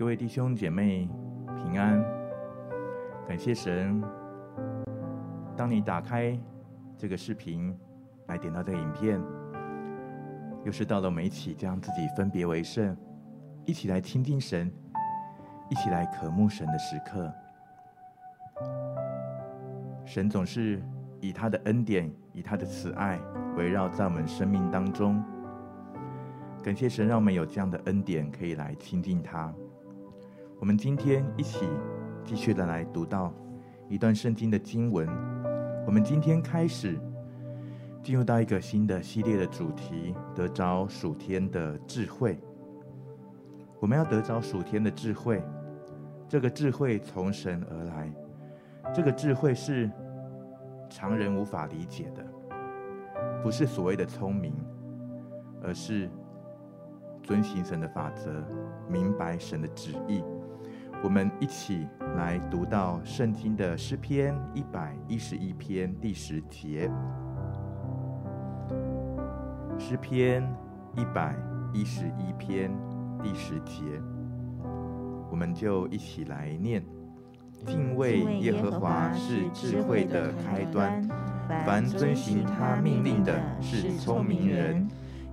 各位弟兄姐妹平安，感谢神。当你打开这个视频，来点到这个影片，又是到了我们一起将自己分别为圣，一起来亲近神，一起来渴慕神的时刻。神总是以他的恩典，以他的慈爱围绕在我们生命当中。感谢神，让我们有这样的恩典，可以来亲近他。我们今天一起继续的来读到一段圣经的经文。我们今天开始进入到一个新的系列的主题：得着属天的智慧。我们要得着属天的智慧，这个智慧从神而来，这个智慧是常人无法理解的，不是所谓的聪明，而是遵行神的法则，明白神的旨意。我们一起来读到圣经的诗篇一百一十一篇第十节。诗篇一百一十一篇第十节，我们就一起来念：敬畏耶和华是智慧的开端，凡遵行他命令的是聪明人。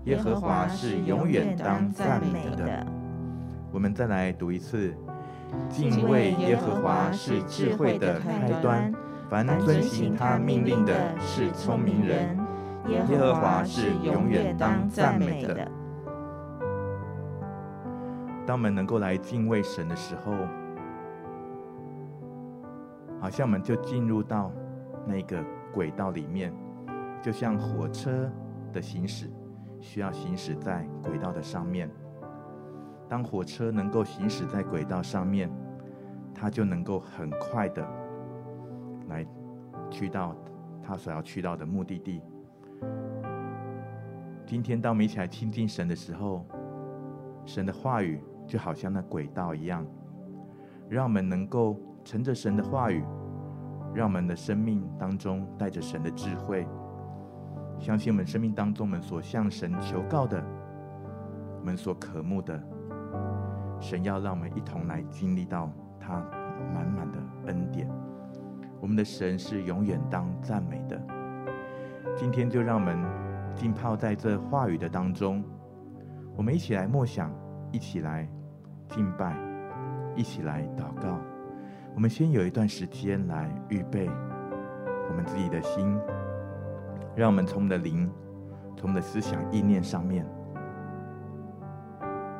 耶和华是永远当赞美的。我们再来读一次。敬畏耶和华是智慧的开端，凡遵行他命令的是聪明人。耶和华是永远当赞美的。当我们能够来敬畏神的时候，好像我们就进入到那个轨道里面，就像火车的行驶，需要行驶在轨道的上面。当火车能够行驶在轨道上面，它就能够很快的来去到它所要去到的目的地。今天，当我们一起来亲近神的时候，神的话语就好像那轨道一样，让我们能够乘着神的话语，让我们的生命当中带着神的智慧，相信我们生命当中我们所向神求告的，我们所渴慕的。神要让我们一同来经历到他满满的恩典。我们的神是永远当赞美的。今天就让我们浸泡在这话语的当中，我们一起来默想，一起来敬拜，一起来祷告。我们先有一段时间来预备我们自己的心，让我们从我们的灵，从我们的思想意念上面。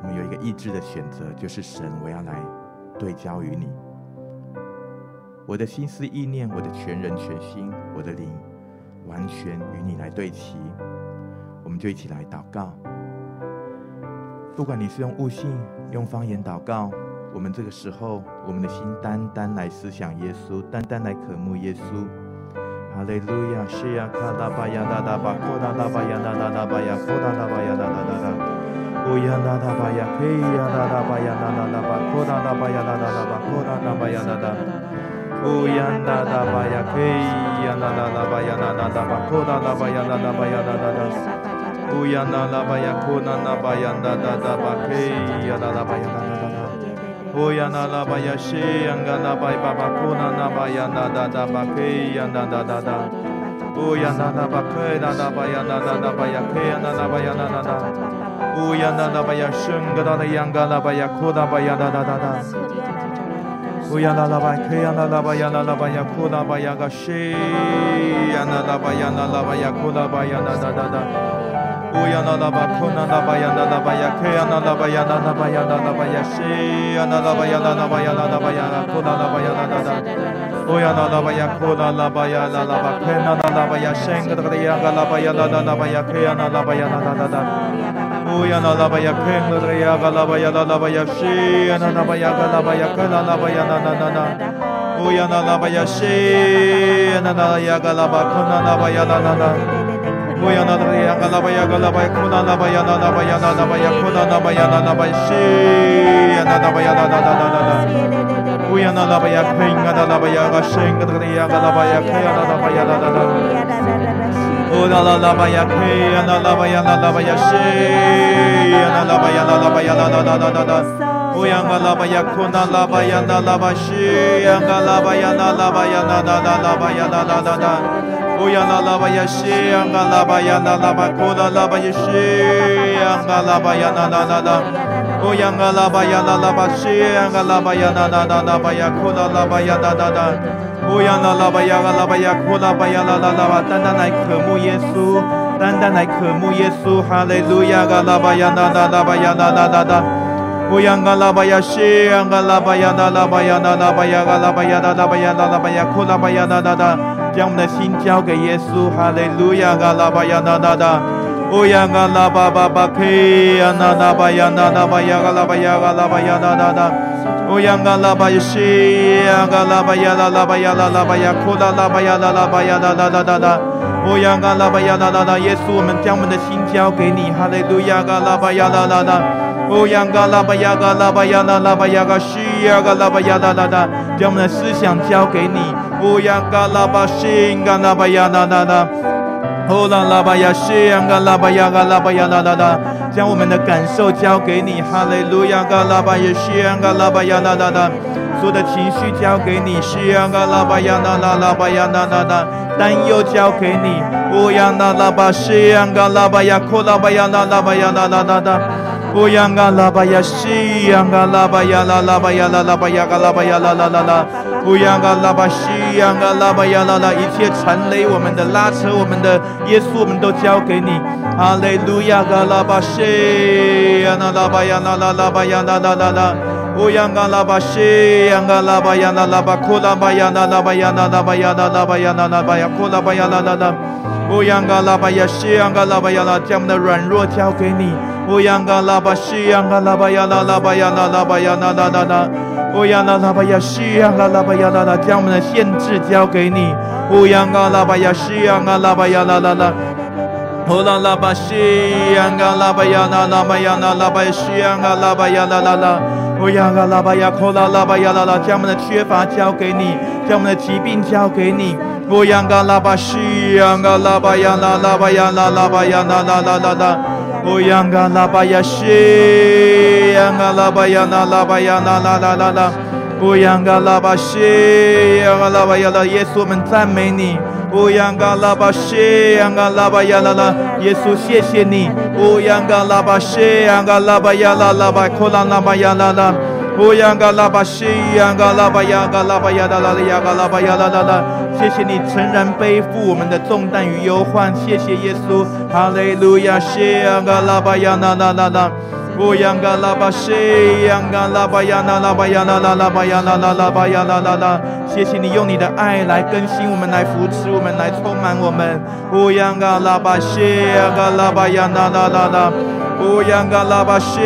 我们有一个意志的选择，就是神，我要来对焦于你。我的心思意念，我的全人全心，我的灵，完全与你来对齐。我们就一起来祷告。不管你是用悟性、用方言祷告，我们这个时候，我们的心单单来思想耶稣，单单来渴慕耶稣。哈利路亚，是呀，卡达巴呀达达巴，库达达巴呀达达达巴呀，库达达巴呀达达达。达达巴呀，嘿呀达达巴呀，达达达巴，库达达巴呀，达达达巴，库达达巴呀，达达。乌央达达巴呀，嘿呀达达巴呀，达达巴，库达达巴呀，达达巴呀，达达。乌央达达巴呀，库达达巴呀，达达巴，嘿呀达达巴呀，达达。乌央达达巴呀，西央达达巴呀，巴巴库达达巴呀，达达巴，嘿呀达达达。乌央达达巴，嘿达达巴呀，达达巴呀，嘿呀达达巴呀，达达。乌呀那那巴呀，圣格达的央嘎那巴呀，库达巴呀哒哒哒哒。乌呀那那巴，克呀那那巴呀那那巴呀，库达巴呀嘎西呀那那巴呀那那巴呀，库达巴呀哒哒哒哒。乌呀那那巴，库那那巴呀那那巴呀，克呀那那巴呀那那巴呀那那巴呀西呀那那巴呀那那巴呀那那巴呀，库达那巴呀哒哒哒。乌呀那那巴呀，库那那巴呀那那巴，克那那那巴呀，圣格达的央嘎那巴呀那那那巴呀，克呀那那巴呀那哒哒哒。乌呀那拉巴呀，克那个呀个拉巴呀，拉拉巴呀，西呀那拉巴呀，个拉巴呀，克那拉巴呀，那那那那。乌呀那拉巴呀，西呀那那呀个拉巴，克那拉巴呀，那那那。乌呀那个呀个拉巴呀，个拉巴呀，克那拉巴呀，那拉巴呀，那拉巴呀，克那拉巴呀，那拉巴西呀那拉巴呀，那那那那那。乌呀那拉巴呀，克那拉巴呀，个西那个呀个拉巴呀，克呀那拉巴呀，那那那。哦啦啦啦，啦啦吧呀啦啦吧呀，西呀啦啦吧呀啦啦吧呀啦啦啦啦啦啦。哦乌央嘎拉巴呀库那拉巴呀那拉巴西央嘎拉巴呀那拉巴呀那那那拉巴呀那那那那，乌央那拉巴呀西央嘎拉巴呀那拉巴库那拉巴呀西央嘎拉巴呀那那那那，乌央嘎拉巴呀那拉巴西央嘎拉巴呀那那那拉巴呀库那拉巴呀那那那，乌央那拉巴呀嘎拉巴呀库拉巴呀那那那巴，单单来渴慕耶稣，单单来渴慕耶稣，哈利路亚嘎拉巴呀那那拉巴呀那那那那。乌央嘎拉巴呀西央嘎拉巴呀那拉巴呀那拉巴呀嘎拉巴呀那拉巴呀那拉巴呀库拉巴呀那那那，将我们的心交给耶稣，哈利路亚嘎拉巴呀那那那，乌央嘎拉巴巴巴克呀那拉巴呀那拉巴呀嘎拉巴呀嘎拉巴呀那那那，乌央嘎拉巴呀西央嘎拉巴呀那拉巴呀那拉巴呀库拉拉巴呀那拉巴呀那那那那那，乌央嘎拉巴呀那那那，耶稣，我们将我们的心交给你，哈利路亚嘎拉巴呀那那那。哦，央嘎拉巴呀嘎拉巴呀那拉巴呀嘎西呀嘎拉巴呀哒哒哒，将我们的思想交给你。哦，央嘎拉巴西嘎拉巴呀哒哒哒。哦，啦啦巴呀西央嘎啦巴呀嘎啦巴呀啦啦啦，将我们的感受交给你。哈利路亚嘎啦巴呀西央嘎啦巴呀啦啦啦，所有的情绪交给你。西央嘎啦巴呀啦啦啦巴呀啦啦啦，担忧交给你。哦，央那拉巴西央嘎啦巴呀库拉巴呀啦啦巴呀哒哒哒哒。乌央嘎啦巴呀西央嘎啦巴呀啦啦巴呀啦啦巴呀嘎啦巴呀啦啦啦啦，乌央嘎拉巴西央嘎拉巴呀啦啦，一切缠累我们的、拉扯我们的，耶稣我们都交给你。哈利路亚嘎拉巴西呀那拉巴呀啦啦啦巴呀啦啦啦啦，乌央嘎拉巴西央嘎拉巴呀啦拉巴库拉巴呀啦拉巴呀啦拉巴呀啦拉巴呀啦拉巴呀库拉巴呀啦啦啦，乌央嘎拉巴呀西央嘎拉巴呀啦，将我们的软弱交给你。乌央嘎拉巴西央嘎拉巴呀啦拉巴呀啦拉巴呀啦啦啦啦，乌央啦啦巴呀西央嘎拉巴呀啦啦，将我们的限制交给你。乌央嘎拉巴呀西央嘎拉巴呀啦啦啦，乌啦啦巴西央嘎拉巴呀啦啦巴呀啦啦巴西央嘎拉巴呀啦啦啦，乌央嘎拉巴呀库啦啦巴呀啦啦，将我们的缺乏交给你，将我们的疾病交给你。乌央嘎拉巴西央嘎拉巴呀啦啦巴呀啦啦巴呀啦啦啦啦啦。乌央嘎拉巴呀西央嘎拉巴呀那拉巴呀那啦啦啦啦，乌央嘎拉巴西央嘎拉巴呀啦，耶稣我们赞美你。乌央嘎拉巴西央嘎拉巴呀啦啦，耶稣谢谢你。乌央嘎拉巴西央嘎拉巴呀啦啦巴，库拉拉巴呀啦啦。乌央嘎拉巴西央嘎拉巴呀嘎拉巴呀啦啦呀嘎拉巴呀啦啦啦，谢谢你诚然背负我们的重担与忧患，谢谢耶稣，哈利路亚，西央嘎拉巴呀啦啦啦啦，乌央嘎拉巴西央嘎拉巴呀那，拉巴呀啦啦啦巴呀啦啦啦巴呀啦啦啦，谢谢你用你的爱来更新我们，来扶持我们，来充满我们，乌央嘎拉巴西央嘎拉巴呀那，拉拉拉。乌央嘎拉巴西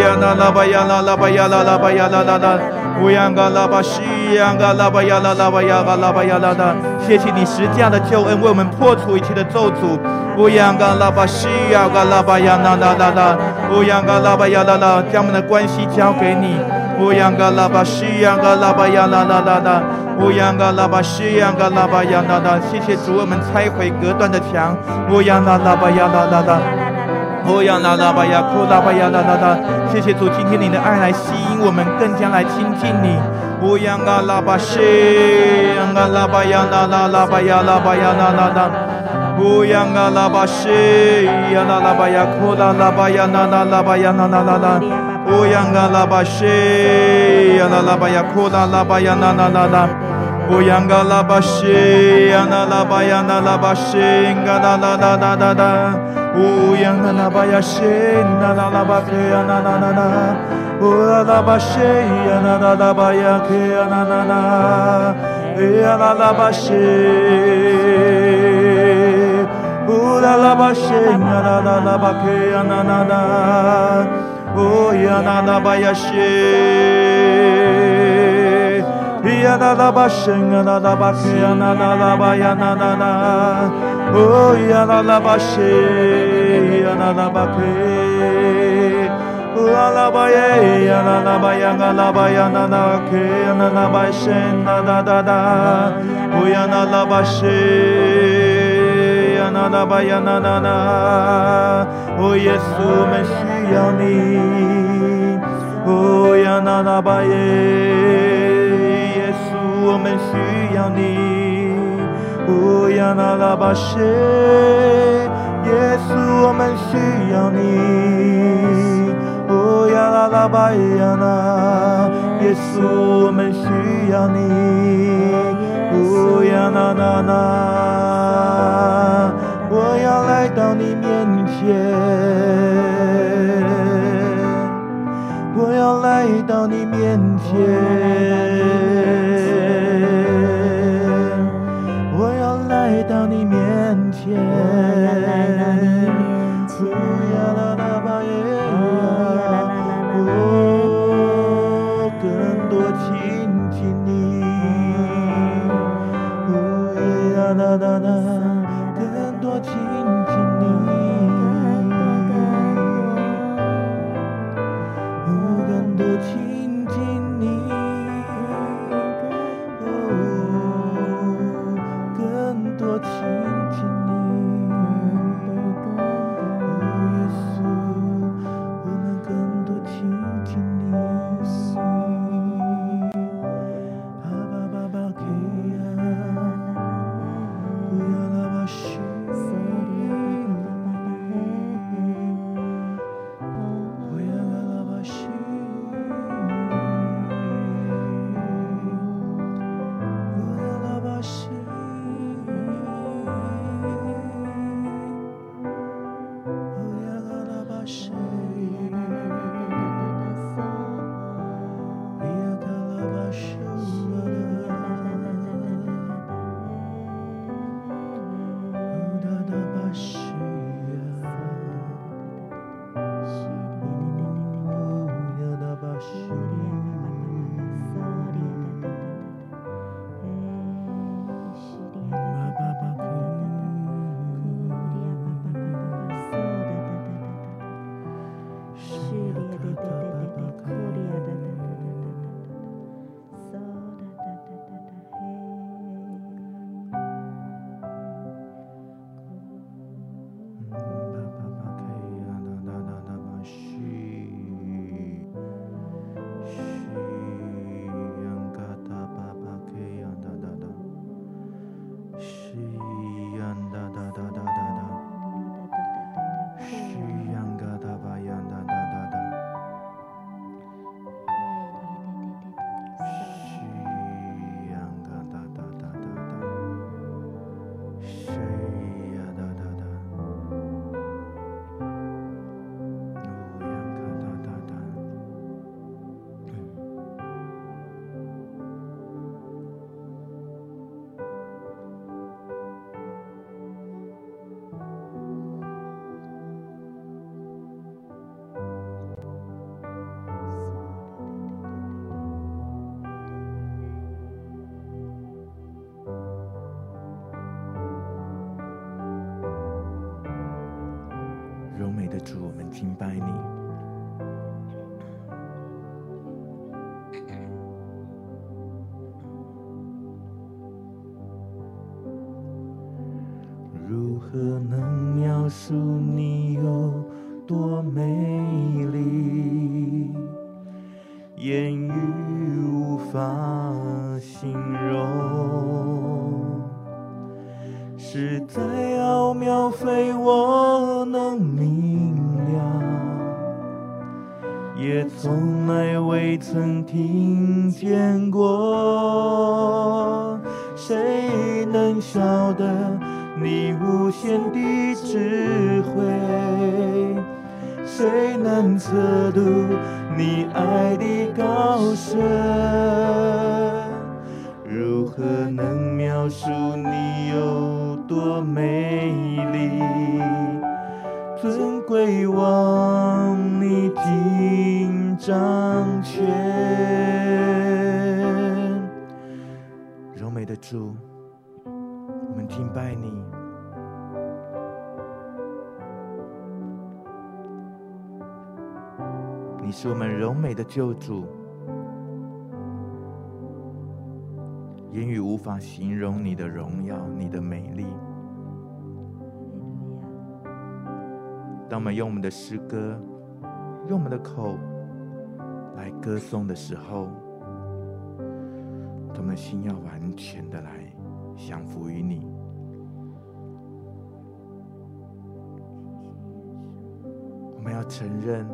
央那拉巴呀那拉巴呀那拉巴呀那拉拉，乌央嘎拉巴西央嘎拉巴呀啦拉巴呀嘎拉巴呀那拉，谢谢你十架的救恩为我们破除一切的咒诅。乌央嘎拉巴西呀嘎拉巴呀那拉拉拉，乌央嘎拉巴呀那拉，将我们的关系交给你。乌央嘎拉巴西央嘎拉巴呀那拉拉拉，乌央嘎拉巴西央嘎拉巴呀那拉，谢谢主我们拆毁隔断的墙。乌央嘎拉巴呀那拉拉。哦呀啦啦吧呀，哭啦吧呀啦啦啦！谢谢主，今天你的爱来吸引我们，更加来亲近你。哦呀啦啦吧西，呀啦吧呀啦啦啦吧呀啦吧呀啦啦啦。哦呀啦啦吧西，呀啦啦吧呀，哭啦吧呀啦啦啦吧呀啦啦啦啦。哦呀啦啦吧西，呀啦啦吧呀，哭啦吧呀啦啦啦啦。哦呀啦啦吧西，呀啦啦吧呀啦吧西，呀啦啦啦啦啦啦。乌央那拉巴呀，那拉巴克呀那那那那，乌拉拉巴西呀那呀那那那，呀拉拉巴西，乌拉拉巴西呀那拉拉巴克呀那那那，乌呀那拉巴呀西，呀拉拉巴西呀那拉巴克呀那那拉巴呀那那那。Oh ya la la ba she ya la la ba ke la la ba ye ya la la ba ya ga la ba ya na na ke ya na na ba she na da da da oh ya la la ba she ya na la ba ya na na na oh 耶稣，我们需要我们需要你。乌呀那拉巴谢，耶稣，我们需要你。乌呀那拉巴呀那，耶稣，我们需要你。乌呀那那那，我要来到你面前。我要来到你面前，从来未曾听见过，谁能晓得你无限的智慧？谁能测度你爱的高深？如何能描述你有多美丽？尊贵望你听掌权，柔美的主，我们敬拜你。你是我们柔美的救主，言语无法形容你的荣耀，你的美丽。当我们用我们的诗歌，用我们的口，来歌颂的时候，他们的心要完全的来降服于你。我们要承认，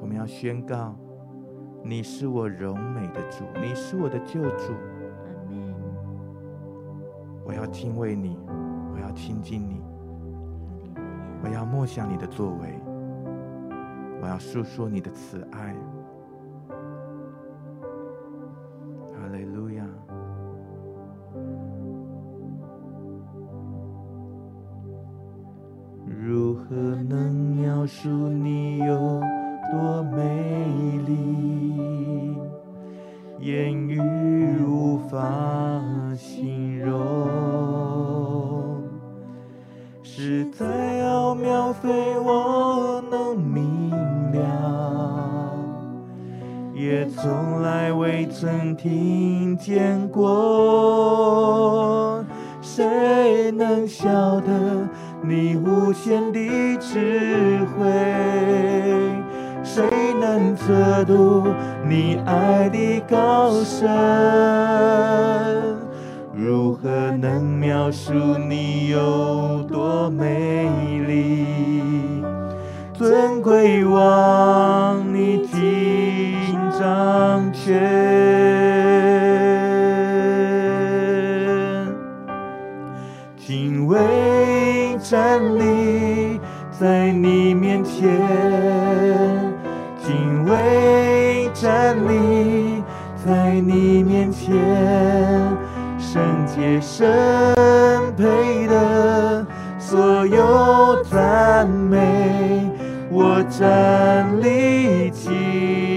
我们要宣告，你是我柔美的主，你是我的救主。我要敬畏你，我要亲近你，我要默想你的作为。我要诉说你的慈爱我站立起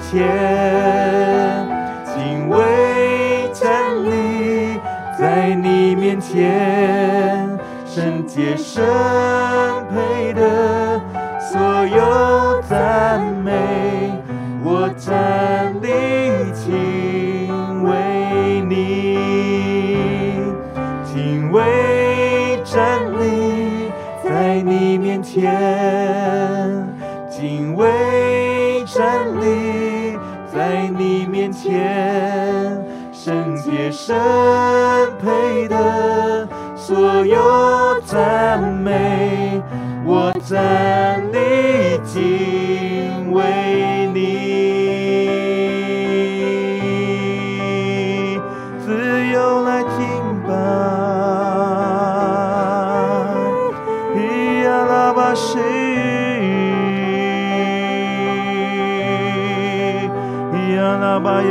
前敬畏站立在你面前，圣洁圣。神配的，所有赞美，我赞你，敬畏你，自由来听吧，咿呀拉巴西，伊阿拉巴雅。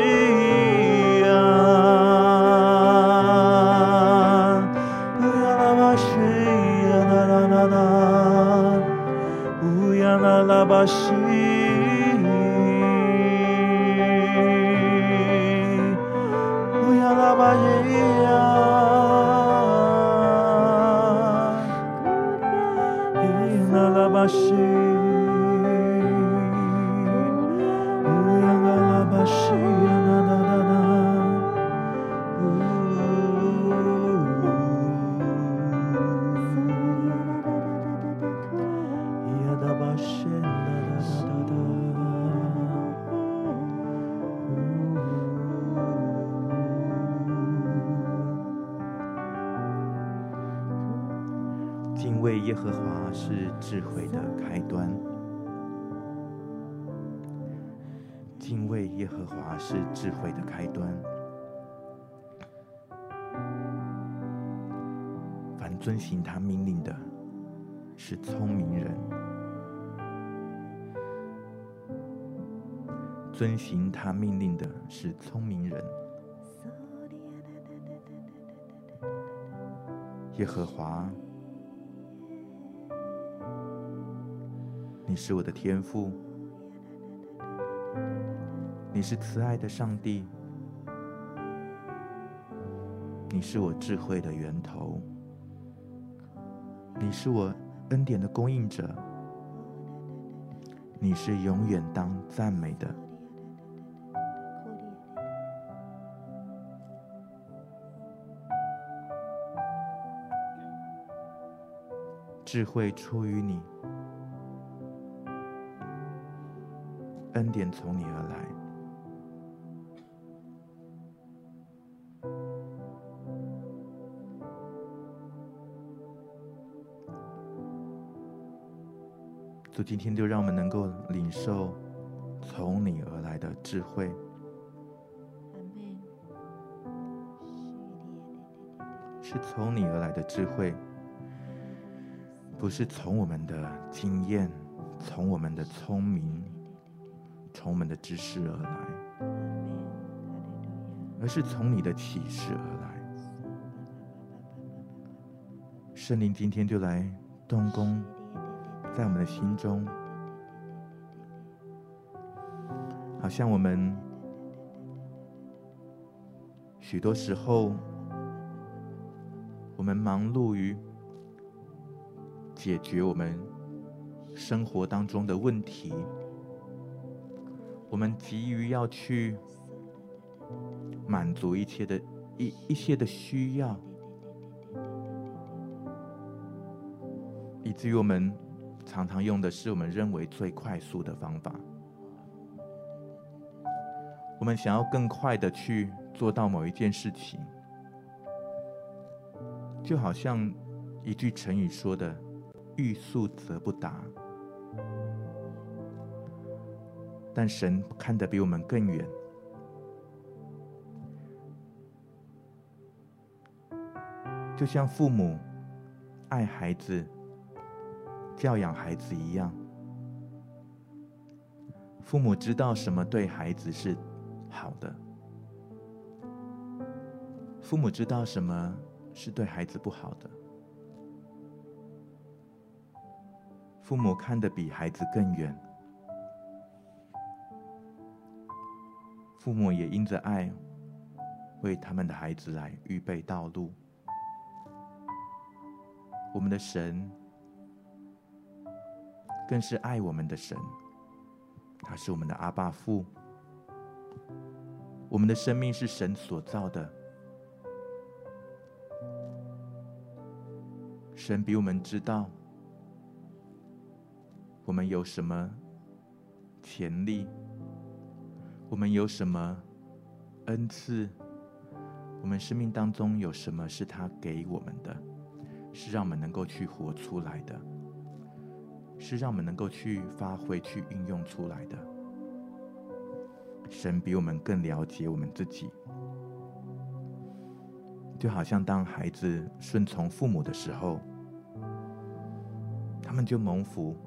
耶是智慧的开端。凡遵行他命令的，是聪明人；遵行他命令的，是聪明人。耶和华。你是我的天赋，你是慈爱的上帝，你是我智慧的源头，你是我恩典的供应者，你是永远当赞美的。智慧出于你。恩典从你而来。今天就让我们能够领受从你而来的智慧。是从你而来的智慧，不是从我们的经验，从我们的聪明。从我们的知识而来，而是从你的启示而来。圣灵今天就来动工在我们的心中，好像我们许多时候，我们忙碌于解决我们生活当中的问题。我们急于要去满足一切的一一些的需要，以至于我们常常用的是我们认为最快速的方法。我们想要更快的去做到某一件事情，就好像一句成语说的“欲速则不达”。但神看得比我们更远，就像父母爱孩子、教养孩子一样。父母知道什么对孩子是好的，父母知道什么是对孩子不好的。父母看得比孩子更远。父母也因着爱，为他们的孩子来预备道路。我们的神更是爱我们的神，他是我们的阿爸父。我们的生命是神所造的，神比我们知道我们有什么潜力。我们有什么恩赐？我们生命当中有什么是他给我们的？是让我们能够去活出来的，是让我们能够去发挥、去运用出来的。神比我们更了解我们自己，就好像当孩子顺从父母的时候，他们就蒙福，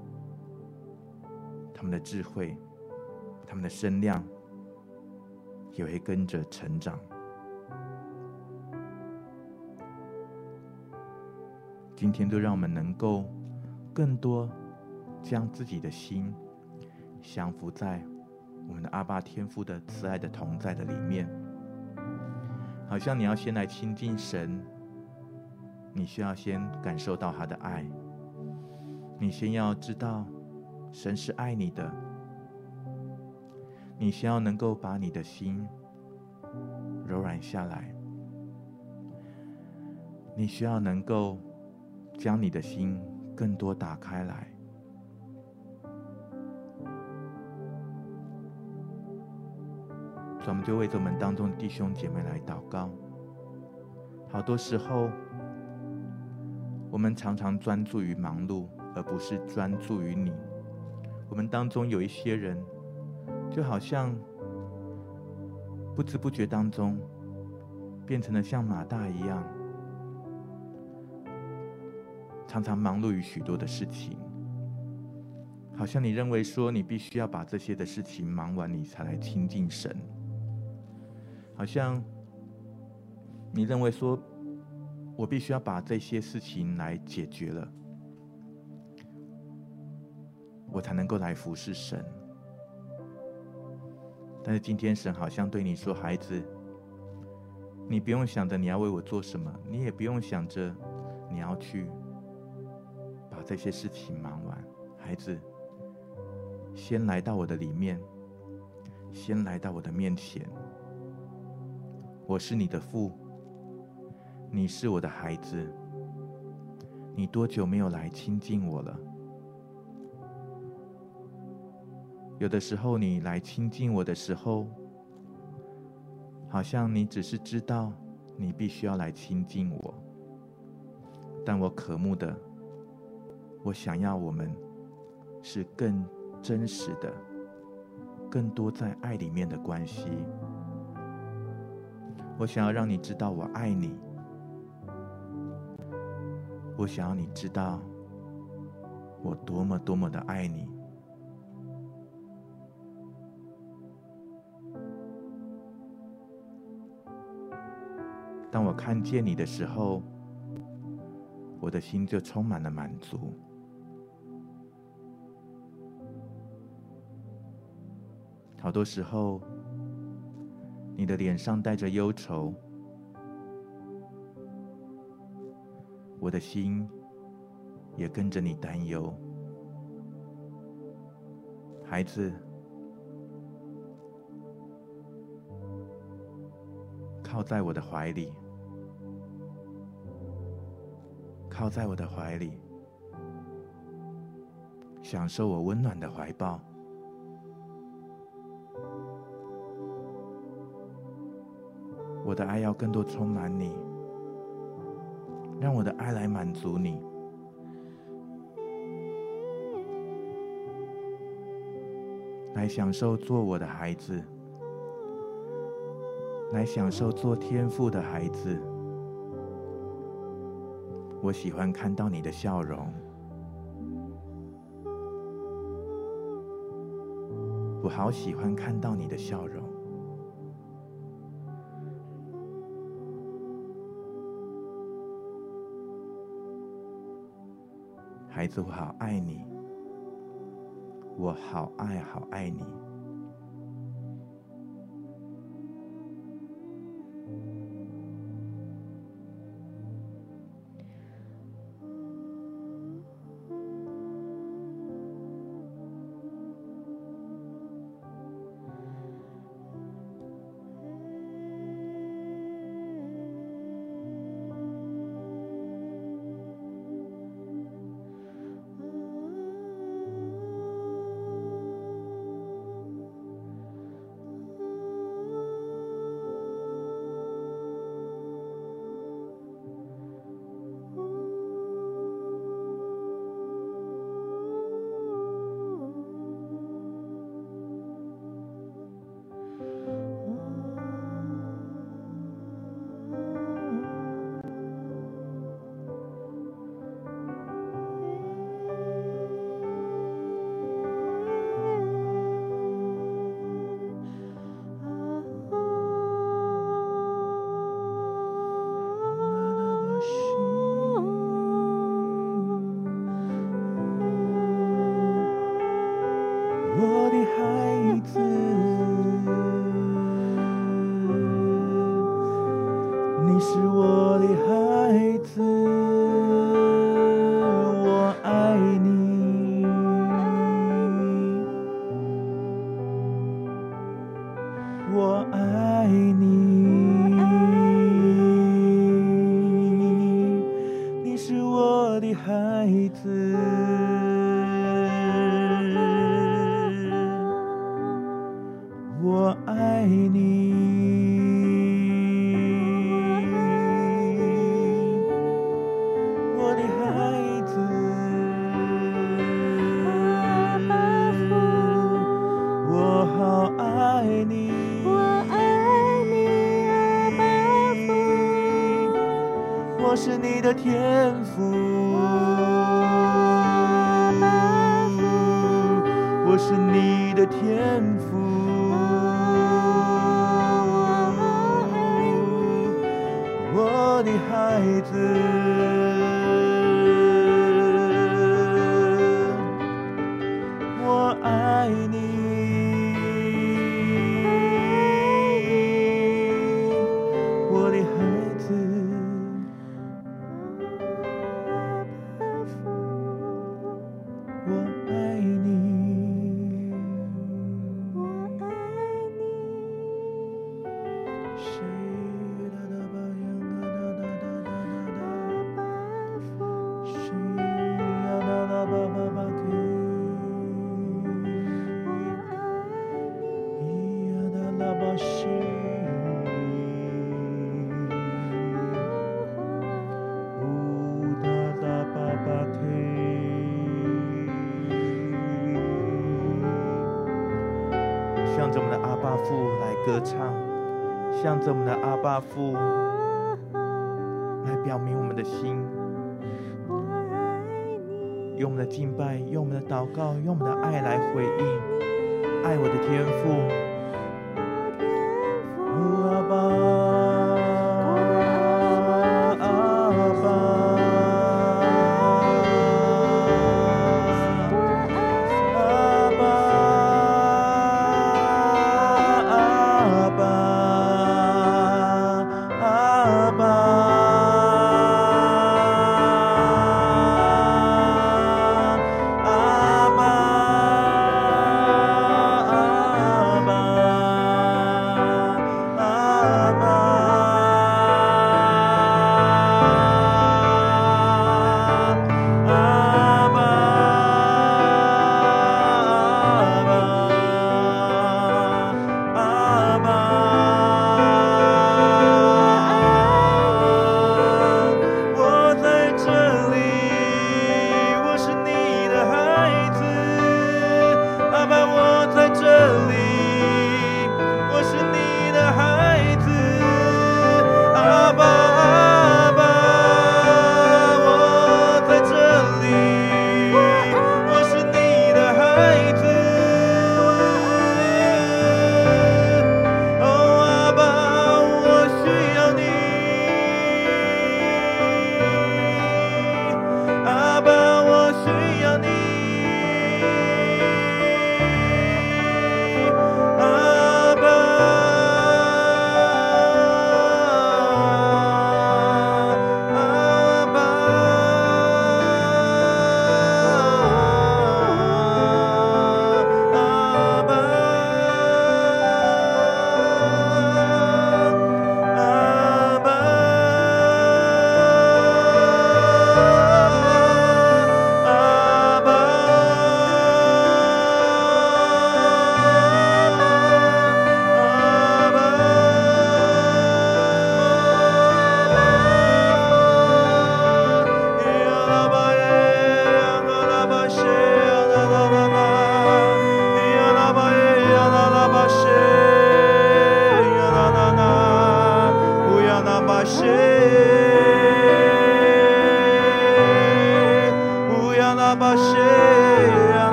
他们的智慧、他们的身量也会跟着成长。今天都让我们能够更多将自己的心降服在我们的阿爸天父的慈爱的同在的里面。好像你要先来亲近神，你需要先感受到他的爱，你先要知道神是爱你的，你先要能够把你的心柔软下来，你需要能够。将你的心更多打开来，所以我们就为着我们当中的弟兄姐妹来祷告。好多时候，我们常常专注于忙碌，而不是专注于你。我们当中有一些人，就好像不知不觉当中，变成了像马大一样。常常忙碌于许多的事情，好像你认为说你必须要把这些的事情忙完，你才来亲近神。好像你认为说，我必须要把这些事情来解决了，我才能够来服侍神。但是今天神好像对你说，孩子，你不用想着你要为我做什么，你也不用想着你要去把。这些事情忙完，孩子，先来到我的里面，先来到我的面前。我是你的父，你是我的孩子。你多久没有来亲近我了？有的时候你来亲近我的时候，好像你只是知道你必须要来亲近我，但我渴慕的。我想要我们是更真实的、更多在爱里面的关系。我想要让你知道我爱你。我想要你知道我多么多么的爱你。当我看见你的时候，我的心就充满了满足。好多时候，你的脸上带着忧愁，我的心也跟着你担忧。孩子，靠在我的怀里，靠在我的怀里，享受我温暖的怀抱。我的爱要更多充满你，让我的爱来满足你，来享受做我的孩子，来享受做天父的孩子。我喜欢看到你的笑容，我好喜欢看到你的笑容。孩子，我好爱你，我好爱好爱你。天赋。我是你的天赋。我的孩子。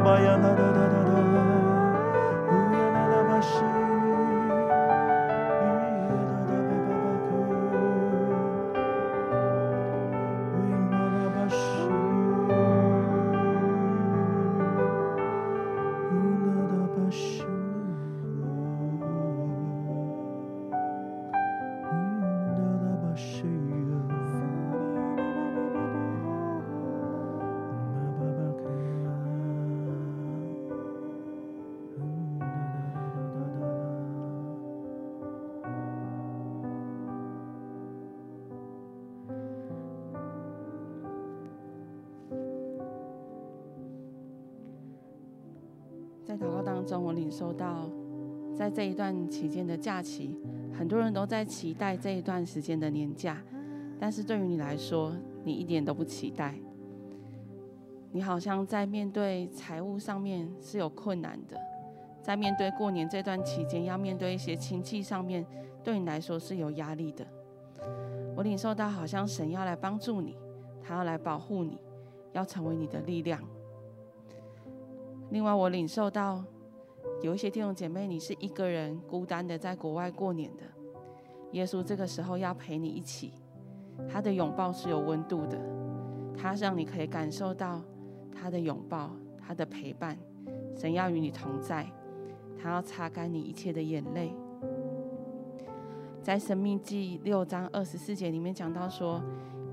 arabaya 当中，我领受到，在这一段期间的假期，很多人都在期待这一段时间的年假，但是对于你来说，你一点都不期待。你好像在面对财务上面是有困难的，在面对过年这段期间，要面对一些亲戚上面，对你来说是有压力的。我领受到，好像神要来帮助你，他要来保护你，要成为你的力量。另外，我领受到有一些弟兄姐妹，你是一个人孤单的在国外过年的，耶稣这个时候要陪你一起，他的拥抱是有温度的，他让你可以感受到。他的拥抱，他的陪伴，神要与你同在，他要擦干你一切的眼泪。在生命记六章二十四节里面讲到说，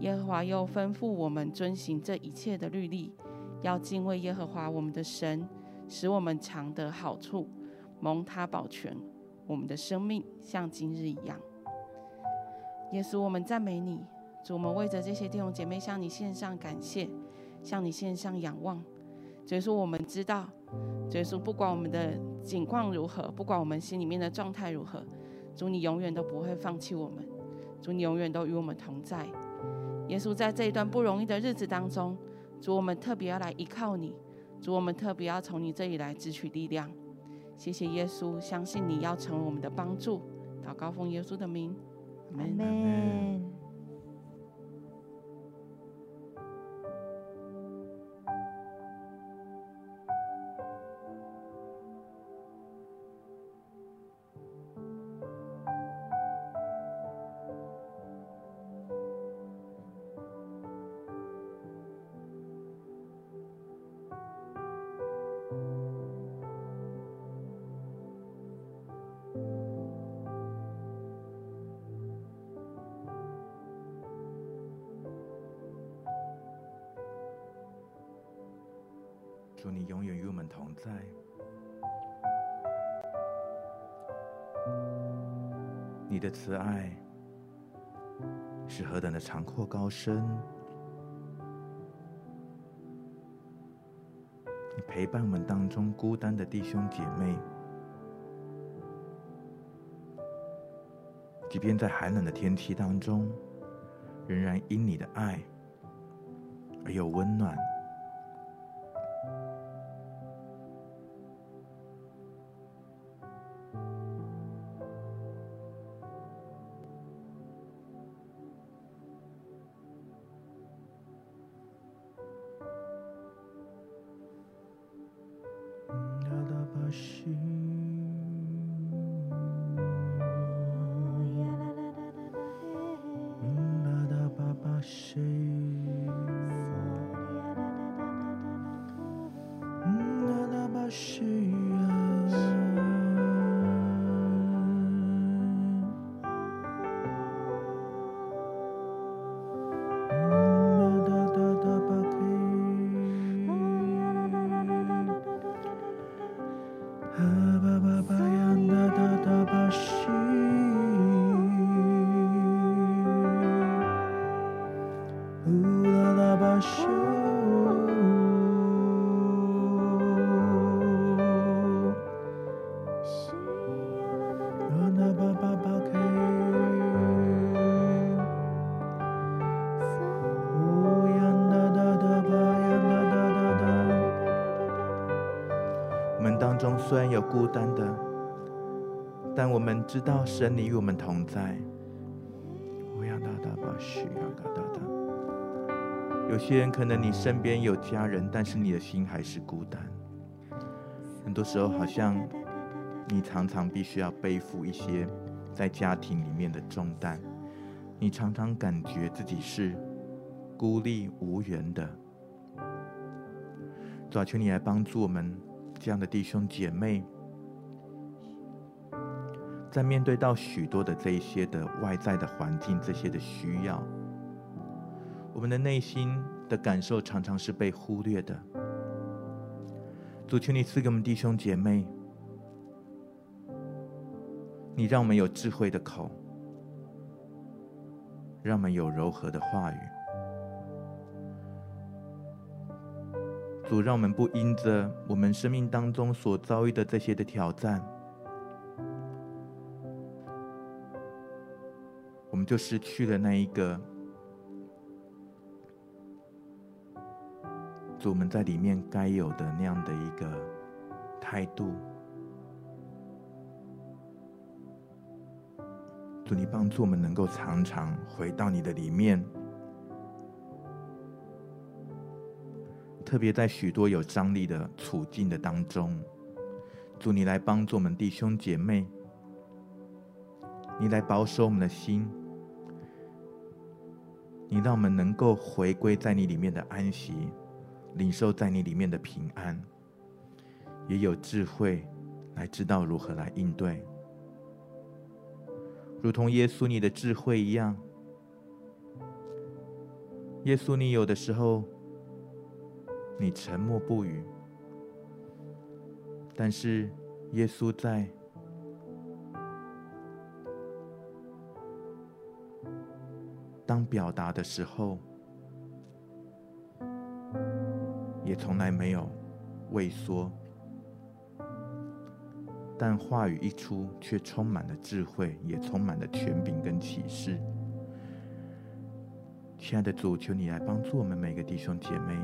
耶和华又吩咐我们遵行这一切的律例，要敬畏耶和华我们的神，使我们常得好处，蒙他保全我们的生命，像今日一样。耶稣，我们赞美你，主，我们为着这些弟兄姐妹向你献上感谢。向你献上仰望，所以说我们知道，所以说不管我们的境况如何，不管我们心里面的状态如何，主你永远都不会放弃我们，主你永远都与我们同在。耶稣在这一段不容易的日子当中，主我们特别要来依靠你，主我们特别要从你这里来汲取力量。谢谢耶稣，相信你要成为我们的帮助。祷告奉耶稣的名，阿门。在。你的慈爱是何等的长阔高深！你陪伴我们当中孤单的弟兄姐妹，即便在寒冷的天气当中，仍然因你的爱而有温暖。孤单的，但我们知道神你与我们同在。有些人可能你身边有家人，但是你的心还是孤单。很多时候，好像你常常必须要背负一些在家庭里面的重担，你常常感觉自己是孤立无援的。主啊，求你来帮助我们。这样的弟兄姐妹，在面对到许多的这一些的外在的环境，这些的需要，我们的内心的感受常常是被忽略的。主，求你赐给我们弟兄姐妹，你让我们有智慧的口，让我们有柔和的话语。主，让我们不因着我们生命当中所遭遇的这些的挑战，就失去了那一个主我们在里面该有的那样的一个态度。主，你帮助我们能够常常回到你的里面。特别在许多有张力的处境的当中，主你来帮助我们弟兄姐妹，你来保守我们的心，你让我们能够回归在你里面的安息，领受在你里面的平安，也有智慧来知道如何来应对，如同耶稣你的智慧一样，耶稣你有的时候。你沉默不语，但是耶稣在当表达的时候，也从来没有畏缩，但话语一出，却充满了智慧，也充满了权柄跟启示。亲爱的主，求你来帮助我们每个弟兄姐妹。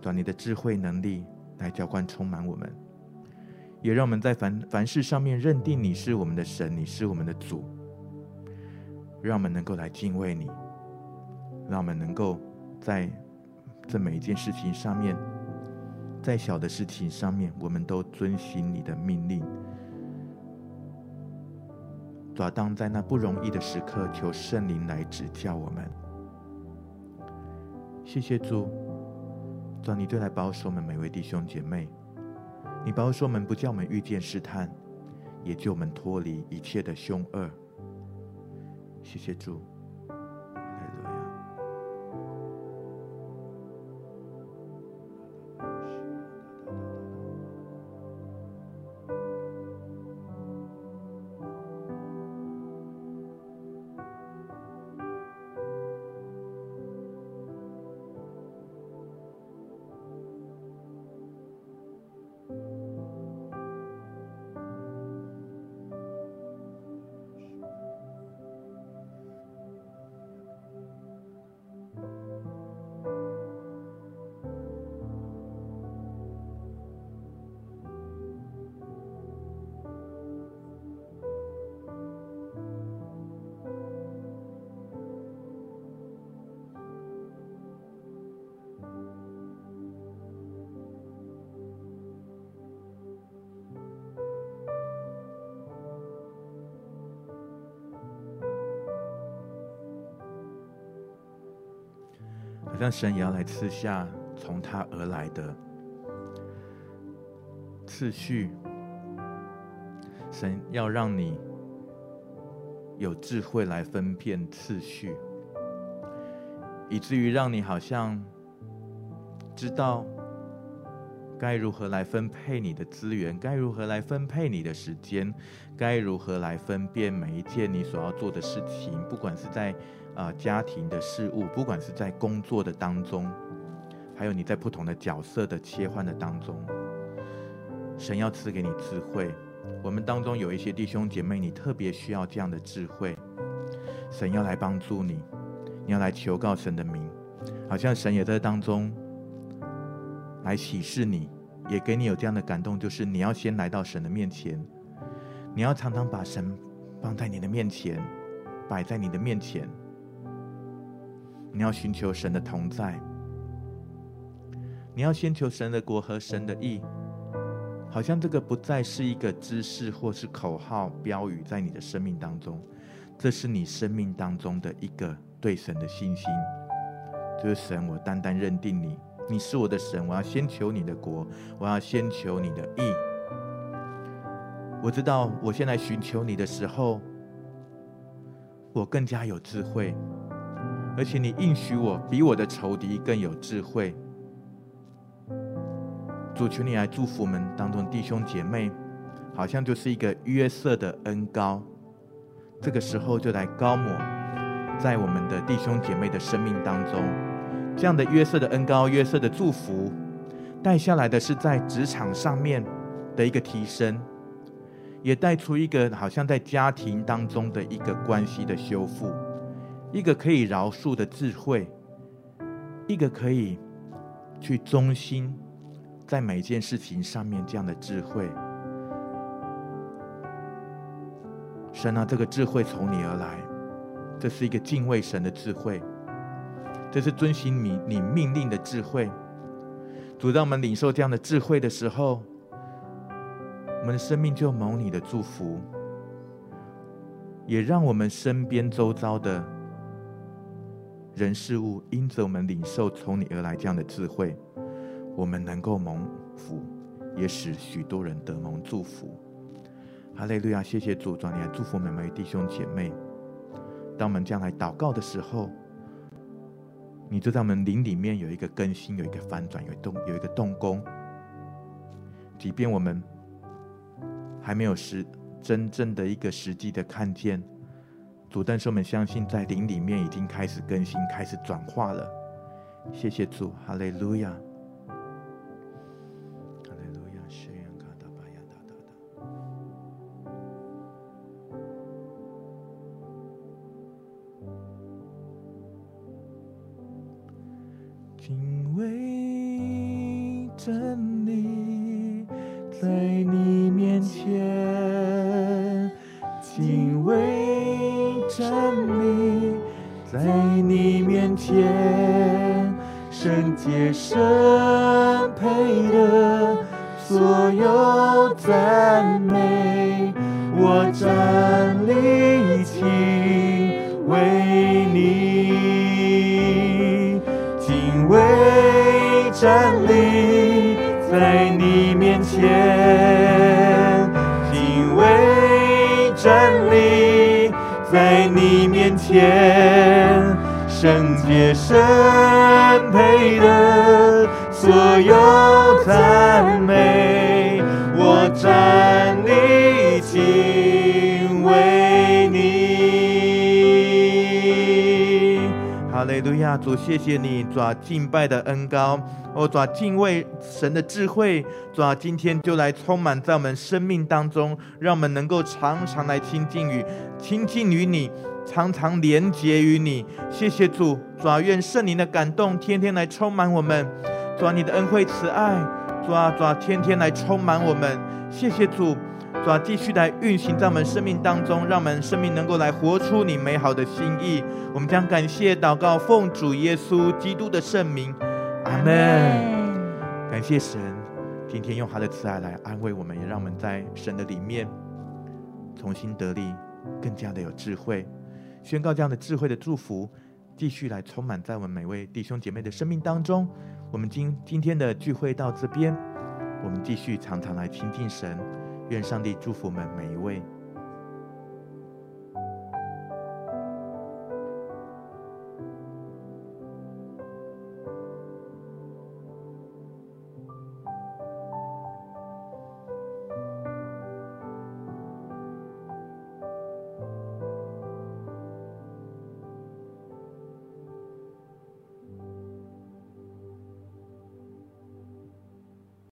让你的智慧能力来浇灌充满我们，也让我们在凡凡事上面认定你是我们的神，你是我们的主。让我们能够来敬畏你，让我们能够在这每一件事情上面，再小的事情上面，我们都遵行你的命令。主，当在那不容易的时刻，求圣灵来指教我们。谢谢主。主，你就来保守我们每位弟兄姐妹，你保守我们，不叫我们遇见试探，也救我们脱离一切的凶恶。谢谢主。让神也要来赐下从他而来的次序。神要让你有智慧来分辨次序，以至于让你好像知道该如何来分配你的资源，该如何来分配你的时间，该如何来分辨每一件你所要做的事情，不管是在。啊，家庭的事物，不管是在工作的当中，还有你在不同的角色的切换的当中，神要赐给你智慧。我们当中有一些弟兄姐妹，你特别需要这样的智慧，神要来帮助你，你要来求告神的名，好像神也在当中来启示你，也给你有这样的感动，就是你要先来到神的面前，你要常常把神放在你的面前，摆在你的面前。你要寻求神的同在，你要先求神的国和神的义，好像这个不再是一个知识或是口号标语，在你的生命当中，这是你生命当中的一个对神的信心。就是神，我单单认定你，你是我的神，我要先求你的国，我要先求你的义。我知道，我现在寻求你的时候，我更加有智慧。而且你应许我，比我的仇敌更有智慧。主，求你来祝福我们当中弟兄姐妹，好像就是一个约瑟的恩膏，这个时候就来膏抹在我们的弟兄姐妹的生命当中，这样的约瑟的恩膏，约瑟的祝福，带下来的是在职场上面的一个提升，也带出一个好像在家庭当中的一个关系的修复，一个可以饶恕的智慧，一个可以去忠心在每件事情上面这样的智慧。神啊，这个智慧从你而来，这是一个敬畏神的智慧，这是遵循你你命令的智慧。主，当我们领受这样的智慧的时候，我们的生命就蒙你的祝福，也让我们身边周遭的人事物，因着我们领受从你而来这样的智慧，我们能够蒙福，也使许多人得蒙祝福。哈利路亚！谢谢主，主，你来祝福每位弟兄姐妹。当我们将来祷告的时候，你就在我们灵里面有一个更新，有一个翻转，有动有一个动工。即便我们还没有实真正的一个实际的看见主，但是我们相信在灵里面已经开始更新，开始转化了。谢谢主，哈利路亚。天，圣洁圣配的所有赞美，我站立敬畏你。好雷路亚，主谢谢你，抓敬拜的恩高。我抓敬畏神的智慧，抓今天就来充满在我们生命当中，让我们能够常常来亲近与亲近于你，常常连结于你。谢谢主，主愿圣灵的感动天天来充满我们，主你的恩惠慈爱，主啊，主天天来充满我们。谢谢主。主啊，继续来运行在我们生命当中，让我们生命能够来活出你美好的心意。我们将感谢祷告，奉主耶稣基督的圣名，阿门。感谢神，今天用他的慈爱来安慰我们，也让我们在神的里面重新得力，更加的有智慧。宣告这样的智慧的祝福，继续来充满在我们每位弟兄姐妹的生命当中。我们今今天的聚会到这边，我们继续常常来亲近神。愿上帝祝福我们每一位。